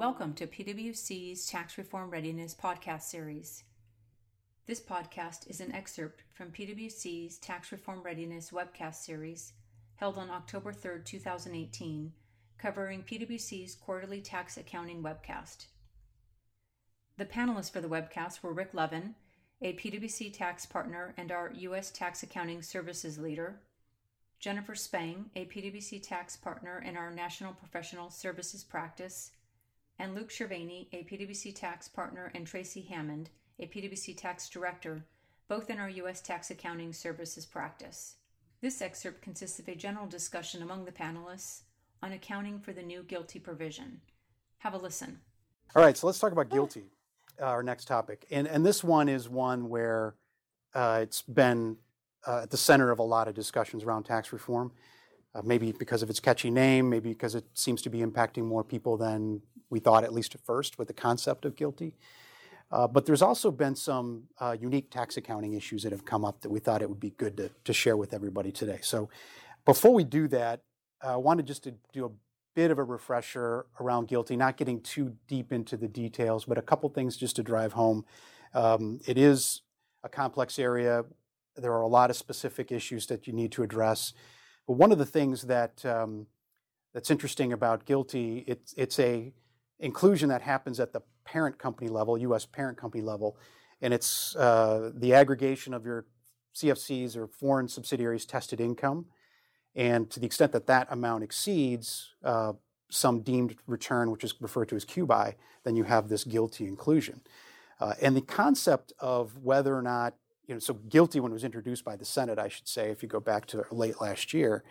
Welcome to PwC's Tax Reform Readiness podcast series. This podcast is an excerpt from PwC's Tax Reform Readiness webcast series held on October 3, 2018, covering PwC's quarterly tax accounting webcast. The panelists for the webcast were Rick Levin, a PwC tax partner and our U.S. Tax Accounting Services leader, Jennifer Spang, a PwC tax partner in our National Professional Services practice, and Luke Cerveni, a PwC tax partner, and Tracy Hammond, a PwC tax director, both in our U.S. Tax Accounting Services practice. This excerpt consists of a general discussion among the panelists on accounting for the new GILTI provision. Have a listen. All right, so let's talk about GILTI, uh, our next topic. And, and this one is one where uh, it's been uh, at the center of a lot of discussions around tax reform. Uh, maybe because of its catchy name, maybe because it seems to be impacting more people than we thought, at least at first, with the concept of GILTI. Uh, but there's also been some uh, unique tax accounting issues that have come up that we thought it would be good to, to share with everybody today. So before we do that, I wanted just to do a bit of a refresher around GILTI, not getting too deep into the details, but a couple things just to drive home. Um, it is a complex area. There are a lot of specific issues that you need to address. But one of the things that um, that's interesting about GILTI, it's it's a inclusion that happens at the parent company level, U.S. parent company level, and it's uh, the aggregation of your CFCs or foreign subsidiaries tested income, and to the extent that that amount exceeds uh, some deemed return, which is referred to as QBI, then you have this GILTI inclusion. Uh, and the concept of whether or not, you know, so GILTI when it was introduced by the Senate, I should say, if you go back to late last year,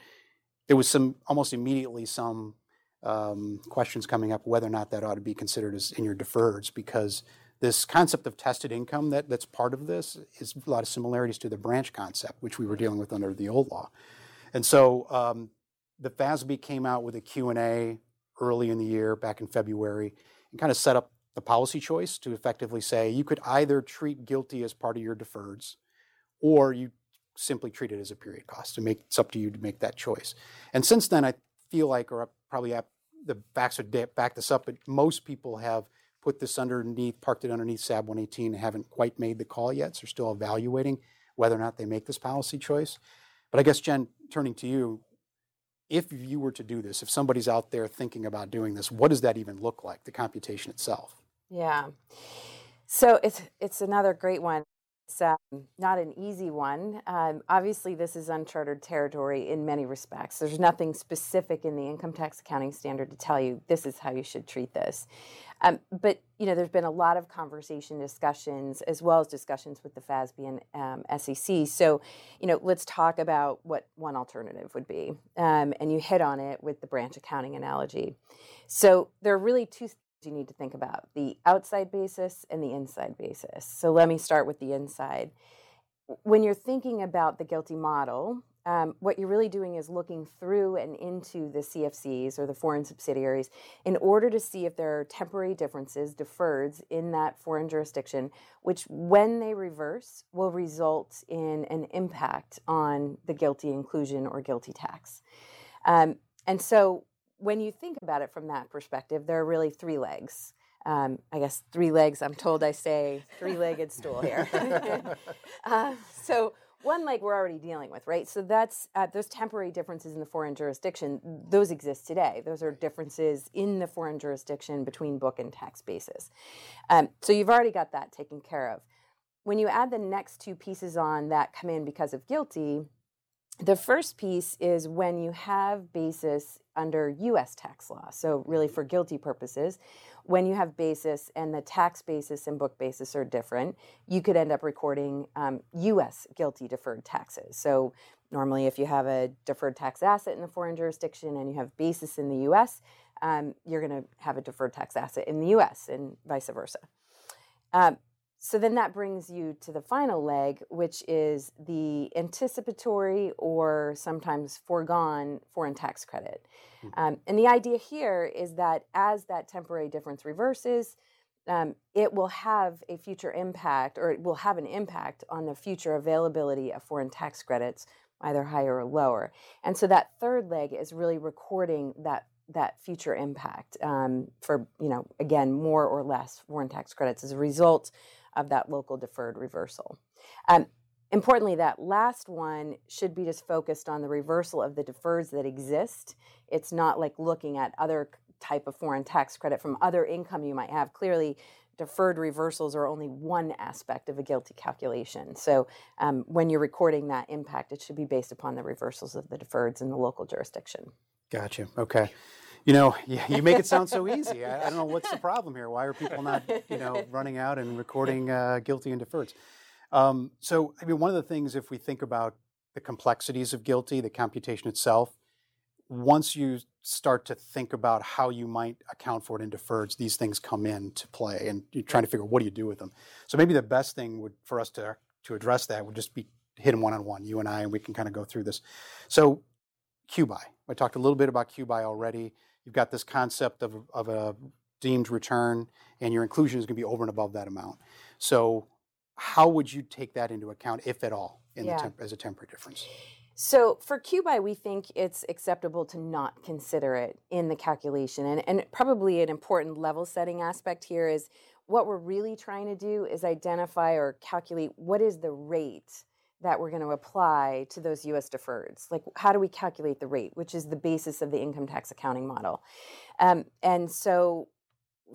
there was some almost immediately some questions coming up whether or not that ought to be considered as in your deferreds because this concept of tested income that, that's part of this is a lot of similarities to the branch concept, which we were dealing with under the old law. And so um, the FASB came out with a Q&A early in the year, back in February, and kind of set up the policy choice to effectively say you could either treat GILTI as part of your deferreds or you simply treat it as a period cost. To make, it's up to you to make that choice. And since then, I feel like, or probably the facts would back this up, but most people have put this underneath, parked it underneath SAB 118, and haven't quite made the call yet. So still evaluating whether or not they make this policy choice. But I guess, Jen, turning to you, if you were to do this, if somebody's out there thinking about doing this, what does that even look like, the computation itself? Yeah. So it's it's another great one. It's um, not an easy one. Um, obviously, this is uncharted territory in many respects. There's nothing specific in the income tax accounting standard to tell you this is how you should treat this. Um, but you know, there's been a lot of conversation, discussions, as well as discussions with the FASB and um, SEC. So, you know, let's talk about what one alternative would be. Um, and you hit on it with the branch accounting analogy. So there are really two you need to think about the outside basis and the inside basis. So let me start with the inside. When you're thinking about the GILTI model, um, what you're really doing is looking through and into the CFCs or the foreign subsidiaries in order to see if there are temporary differences, deferreds in that foreign jurisdiction, which, when they reverse, will result in an impact on the GILTI inclusion or GILTI tax. Um, and so when you think about it from that perspective, there are really three legs. Um, I guess three legs. I'm told I say three-legged stool here. uh, so one leg we're already dealing with, right? So that's uh, those temporary differences in the foreign jurisdiction. Those exist today. Those are differences in the foreign jurisdiction between book and tax basis. Um, so you've already got that taken care of. When you add the next two pieces on that come in because of GILTI, the first piece is when you have basis under US tax law. So, really, for GILTI purposes, when you have basis and the tax basis and book basis are different, you could end up recording um, US GILTI deferred taxes. So, normally, if you have a deferred tax asset in the foreign jurisdiction and you have basis in the US, um, you're going to have a deferred tax asset in the US and vice versa. Um, so then that brings you to the final leg, which is the anticipatory or sometimes foregone foreign tax credit. Mm-hmm. Um, and the idea here is that as that temporary difference reverses, um, it will have a future impact or it will have an impact on the future availability of foreign tax credits, either higher or lower. And so that third leg is really recording that that future impact um, for you know again more or less foreign tax credits as a result of that local deferred reversal. Um, importantly, that last one should be just focused on the reversal of the deferreds that exist. It's not like looking at other type of foreign tax credit from other income you might have. Clearly, deferred reversals are only one aspect of a GILTI calculation. So um, when you're recording that impact, it should be based upon the reversals of the deferreds in the local jurisdiction. Gotcha. Okay. You know, you, you make it sound so easy. I, I, don't know what's the problem here. Why are people not, you know, running out and recording uh, GILTI and deferreds? Um, so, I mean, one of the things, if we think about the complexities of GILTI, the computation itself, once you start to think about how you might account for it in deferreds, these things come into play, and you're trying to figure out what do you do with them. So maybe the best thing would for us to to address that would just be hit them one on one, you and I, and we can kind of go through this. So QBI, I talked a little bit about QBI already. You've got this concept of of a deemed return, and your inclusion is going to be over and above that amount. So how would you take that into account, if at all, in yeah. the temp- as a temporary difference? So for QBI, we think it's acceptable to not consider it in the calculation. And, and probably an important level setting aspect here is what we're really trying to do is identify or calculate what is the rate that we're going to apply to those US deferreds. Like, how do we calculate the rate, which is the basis of the income tax accounting model? Um, and so,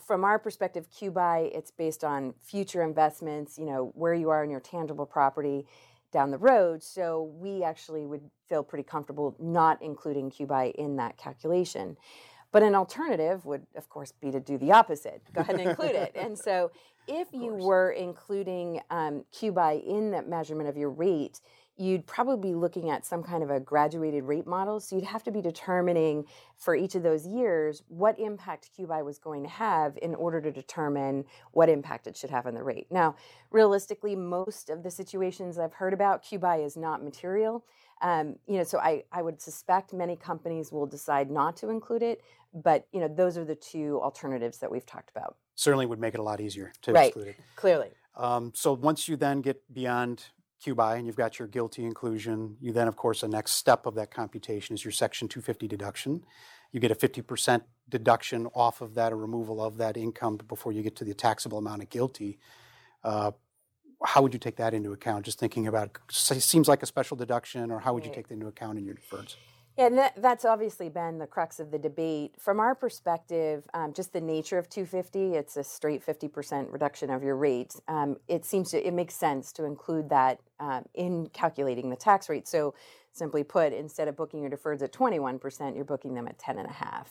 from our perspective, QBI, it's based on future investments, you know, where you are in your tangible property down the road. So we actually would feel pretty comfortable not including QBI in that calculation. But an alternative would, of course, be to do the opposite. Go ahead and include it. And so if you were including um, QBI in that measurement of your rate, you'd probably be looking at some kind of a graduated rate model. So you'd have to be determining for each of those years what impact QBI was going to have in order to determine what impact it should have on the rate. Now, realistically, most of the situations I've heard about, QBI is not material. Um, you know, so I, I would suspect many companies will decide not to include it, but you know, those are the two alternatives that we've talked about. Certainly would make it a lot easier to right. exclude it. Clearly. Um, so once you then get beyond QBI and you've got your GILTI inclusion. You then, of course, the next step of that computation is your Section 250 deduction. You get a 50% deduction off of that or removal of that income before you get to the taxable amount of GILTI. Uh, how would you take that into account? Just thinking about it seems like a special deduction, or how would you take that into account in your deferreds? Yeah, and that, that's obviously been the crux of the debate. From our perspective, um, just the nature of 250, it's a straight 50% reduction of your rate. Um, it seems to, it makes sense to include that um, in calculating the tax rate. So, simply put, instead of booking your deferreds at 21%, you're booking them at 10.5.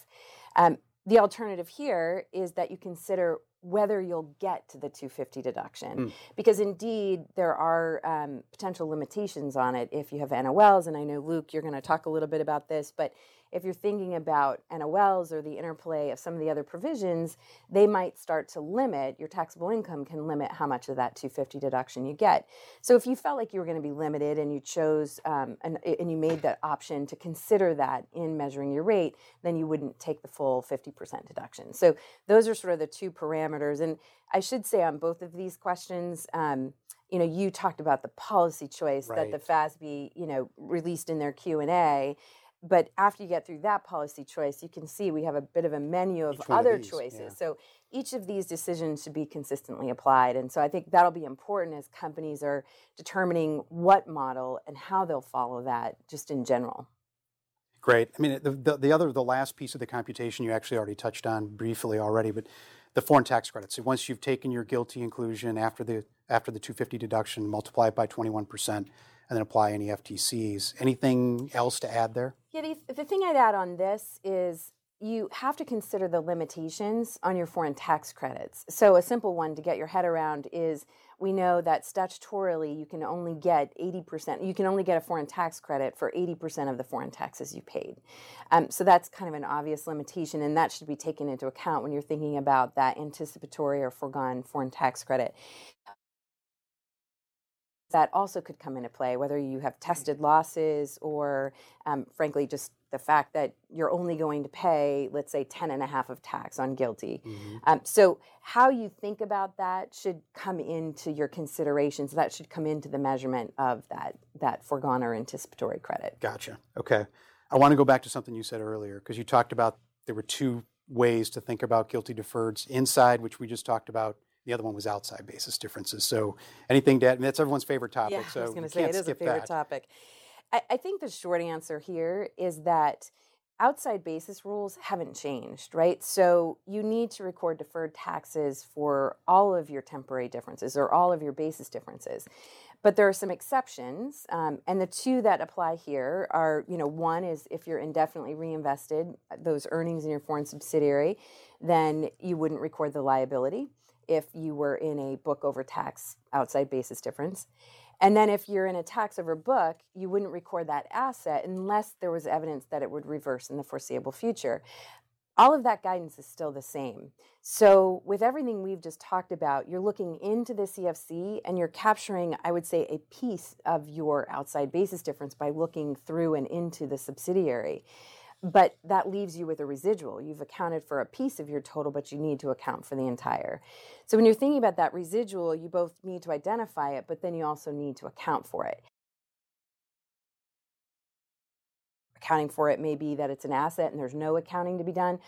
Um, the alternative here is that you consider whether you'll get to the 250 deduction mm. because indeed there are um, potential limitations on it if you have NOLs and I know Luke you're going to talk a little bit about this but if you're thinking about NOLs or the interplay of some of the other provisions, they might start to limit your taxable income can limit how much of that 250 deduction you get. So if you felt like you were going to be limited and you chose um, and, and you made that option to consider that in measuring your rate, then you wouldn't take the full 50% deduction. So those are sort of the two parameters. And I should say on both of these questions, um, you know, you talked about the policy choice right. that the FASB, you know, released in their Q and A but after you get through that policy choice, you can see we have a bit of a menu of other of these, choices. Yeah. So each of these decisions should be consistently applied. And so I think that'll be important as companies are determining what model and how they'll follow that just in general. Great. I mean, the, the, the other, the last piece of the computation you actually already touched on briefly already, but the foreign tax credits. So once you've taken your GILTI inclusion after the after the 250 deduction, multiply it by 21 percent and then apply any FTCs. Anything else to add there? Yeah, the, the thing I'd add on this is you have to consider the limitations on your foreign tax credits. So, a simple one to get your head around is we know that statutorily you can only get 80%, you can only get a foreign tax credit for 80% of the foreign taxes you paid. Um, so, that's kind of an obvious limitation, and that should be taken into account when you're thinking about that anticipatory or foregone foreign tax credit that also could come into play, whether you have tested losses or, um, frankly, just the fact that you're only going to pay, let's say, 10 and a half of tax on GILTI. Mm-hmm. Um, so how you think about that should come into your considerations. That should come into the measurement of that, that foregone or anticipatory credit. Gotcha. Okay. I want to go back to something you said earlier because you talked about there were two ways to think about GILTI deferreds inside, which we just talked about. The other one was outside basis differences. So anything to add? that's everyone's favorite topic. Yeah, so I was going to say it is a favorite that. topic. I, I think the short answer here is that outside basis rules haven't changed, right? So you need to record deferred taxes for all of your temporary differences or all of your basis differences. But there are some exceptions, um, and the two that apply here are, you know, one is if you're indefinitely reinvested uh, those earnings in your foreign subsidiary, then you wouldn't record the liability if you were in a book over tax outside basis difference. And then if you're in a tax over book, you wouldn't record that asset unless there was evidence that it would reverse in the foreseeable future. All of that guidance is still the same. So, with everything we've just talked about, you're looking into the CFC and you're capturing, I would say, a piece of your outside basis difference by looking through and into the subsidiary but that leaves you with a residual. You've accounted for a piece of your total, but you need to account for the entire. So when you're thinking about that residual, you both need to identify it, but then you also need to account for it. Accounting for it may be that it's an asset and there's no accounting to be done.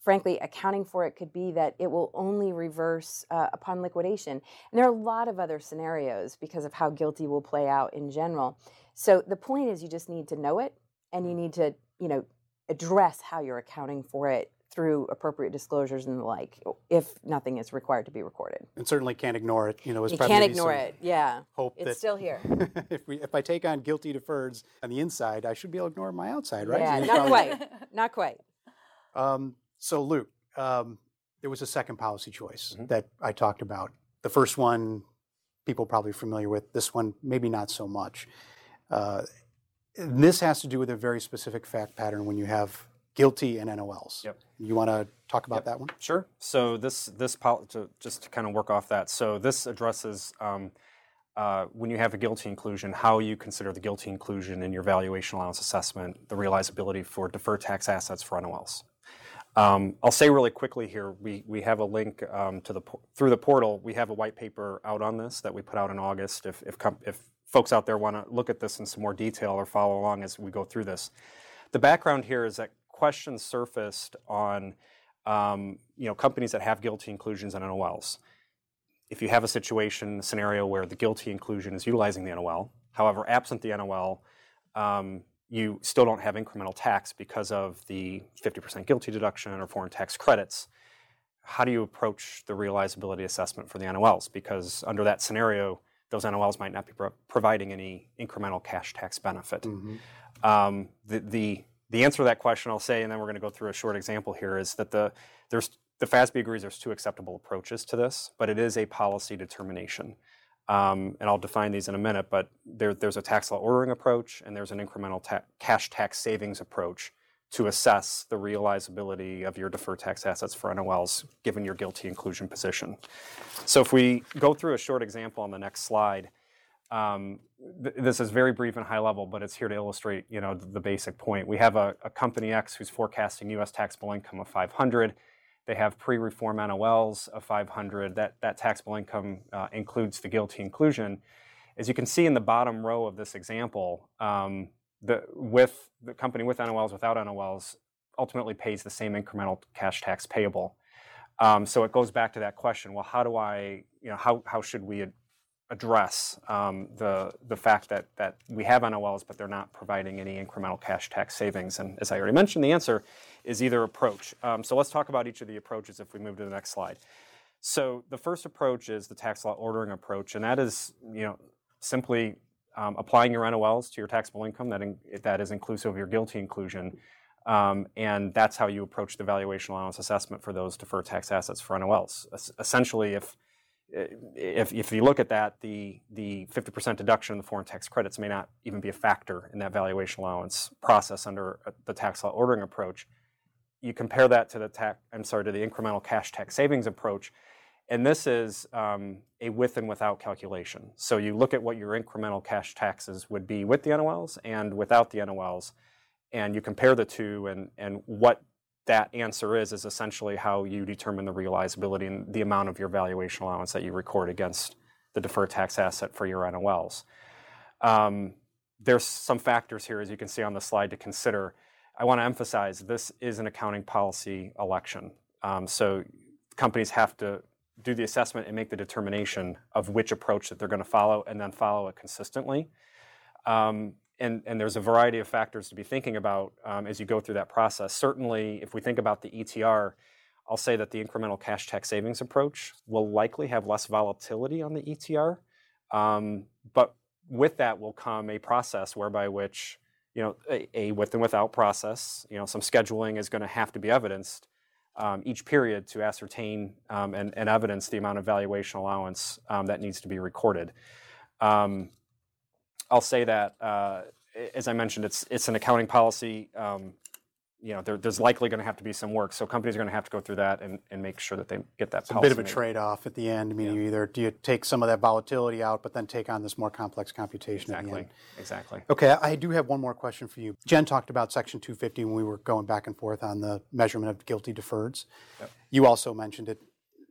Frankly, accounting for it could be that it will only reverse uh, upon liquidation. And there are a lot of other scenarios because of how GILTI will play out in general. So the point is, you just need to know it and you need to, you know, address how you're accounting for it through appropriate disclosures and the like, if nothing is required to be recorded. And certainly can't ignore it. You know, it's you can't ignore it. Yeah, Hope it's that still here. if we if I take on GILTI deferreds on the inside, I should be able to ignore my outside, right? Yeah, not quite, not quite. Um, so, Luke, um, there was a second policy choice Mhm. that I talked about. The first one, people probably familiar with. This one, maybe not so much. Uh, and this has to do with a very specific fact pattern when you have GILTI and NOLs. Yep. You want to talk about Yep. that one? Sure. So this this to, just to kind of work off that. So this addresses um, uh, when you have a GILTI inclusion, how you consider the GILTI inclusion in your valuation allowance assessment, the realizability for deferred tax assets for NOLs. Um, I'll say really quickly here, we, we have a link um, to the through the portal. We have a white paper out on this that we put out in August. If if, if folks out there want to look at this in some more detail or follow along as we go through this, the background here is that questions surfaced on um, you know companies that have GILTI inclusions and NOLs. If you have a situation, a scenario where the GILTI inclusion is utilizing the NOL, however, absent the NOL, um, you still don't have incremental tax because of the 50% GILTI deduction or foreign tax credits. How do you approach the realizability assessment for the NOLs? Because under that scenario, those NOLs might not be pro- providing any incremental cash tax benefit. Um, the, the the answer to that question, I'll say, and then we're going to go through a short example here, is that the there's the FASB agrees there's two acceptable approaches to this, but it is a policy determination. Um, and I'll define these in a minute, but there, there's a tax law ordering approach and there's an incremental ta- cash tax savings approach to assess the realizability of your deferred tax assets for NOLs given your GILTI inclusion position. So if we go through a short example on the next slide, um, th- this is very brief and high level, but it's here to illustrate, you know, the, the basic point. We have a, a company X who's forecasting U.S. taxable income of 500. They have pre-reform NOLs of 500. That that taxable income uh, includes the GILTI inclusion. As you can see in the bottom row of this example, um, the with the company with NOLs without NOLs ultimately pays the same incremental cash tax payable. Um, so it goes back to that question. Well, how do I, you know, how how should we address um, the the fact that that we have NOLs, but they're not providing any incremental cash tax savings. And as I already mentioned, the answer is either approach. Um, so let's talk about each of the approaches if we move to the next slide. So the first approach is the tax law ordering approach, and that is you know simply um, applying your NOLs to your taxable income that in, that is inclusive of your GILTI inclusion. Um, and that's how you approach the valuation allowance assessment for those deferred tax assets for NOLs. Es- essentially, if if, if you look at that, the, the 50% deduction in the foreign tax credits may not even be a factor in that valuation allowance process under uh, the tax law ordering approach. You compare that to the tax, I'm sorry, to the incremental cash tax savings approach, and this is um, a with and without calculation. So you look at what your incremental cash taxes would be with the NOLs and without the NOLs, and you compare the two, and, and what that answer is is essentially how you determine the realizability and the amount of your valuation allowance that you record against the deferred tax asset for your NOLs. Um, there's some factors here, as you can see on the slide, to consider. I want to emphasize this is an accounting policy election. Um, so companies have to do the assessment and make the determination of which approach that they're going to follow and then follow it consistently. Um, and, and, there's a variety of factors to be thinking about um, as you go through that process. Certainly, if we think about the ETR, I'll say that the incremental cash tax savings approach will likely have less volatility on the ETR. Um, but with that will come a process whereby which, you know, a, a with and without process, you know, some scheduling is going to have to be evidenced um, each period to ascertain um, and, and, evidence the amount of valuation allowance um, that needs to be recorded. Um, I'll say that, uh, as I mentioned, it's it's an accounting policy. You know, there, there's likely going to have to be some work, so companies are going to have to go through that and, and make sure that they get that. It's a bit of a trade-off at the end. I mean, yeah. you either do you take some of that volatility out, but then take on this more complex computation exactly. at the end. Exactly. Okay, I do have one more question for you. Jen talked about Section 250 when we were going back and forth on the measurement of GILTI deferreds. Yep. You also mentioned it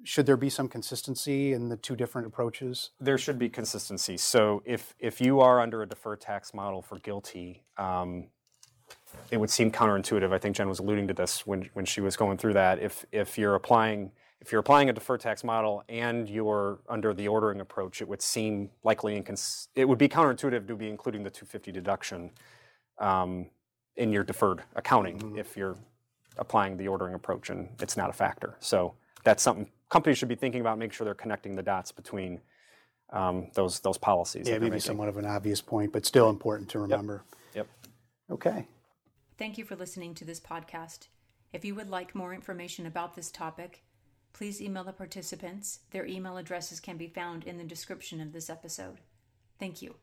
should there be some consistency in the two different approaches? There should be consistency. So if if you are under a deferred tax model for GILTI, um, it would seem counterintuitive. I think Jen was alluding to this when when she was going through that. If if you're applying if you're applying a deferred tax model and you're under the ordering approach, it would seem likely incons- it would be counterintuitive to be including the 250 deduction um, in your deferred accounting mm-hmm. if you're applying the ordering approach and it's not a factor. So that's something companies should be thinking about, make sure they're connecting the dots between um, those those policies. Yeah, maybe somewhat of an obvious point, but still important to remember. Yep. yep. Okay. Thank you for listening to this podcast. If you would like more information about this topic, please email the participants. Their email addresses can be found in the description of this episode. Thank you.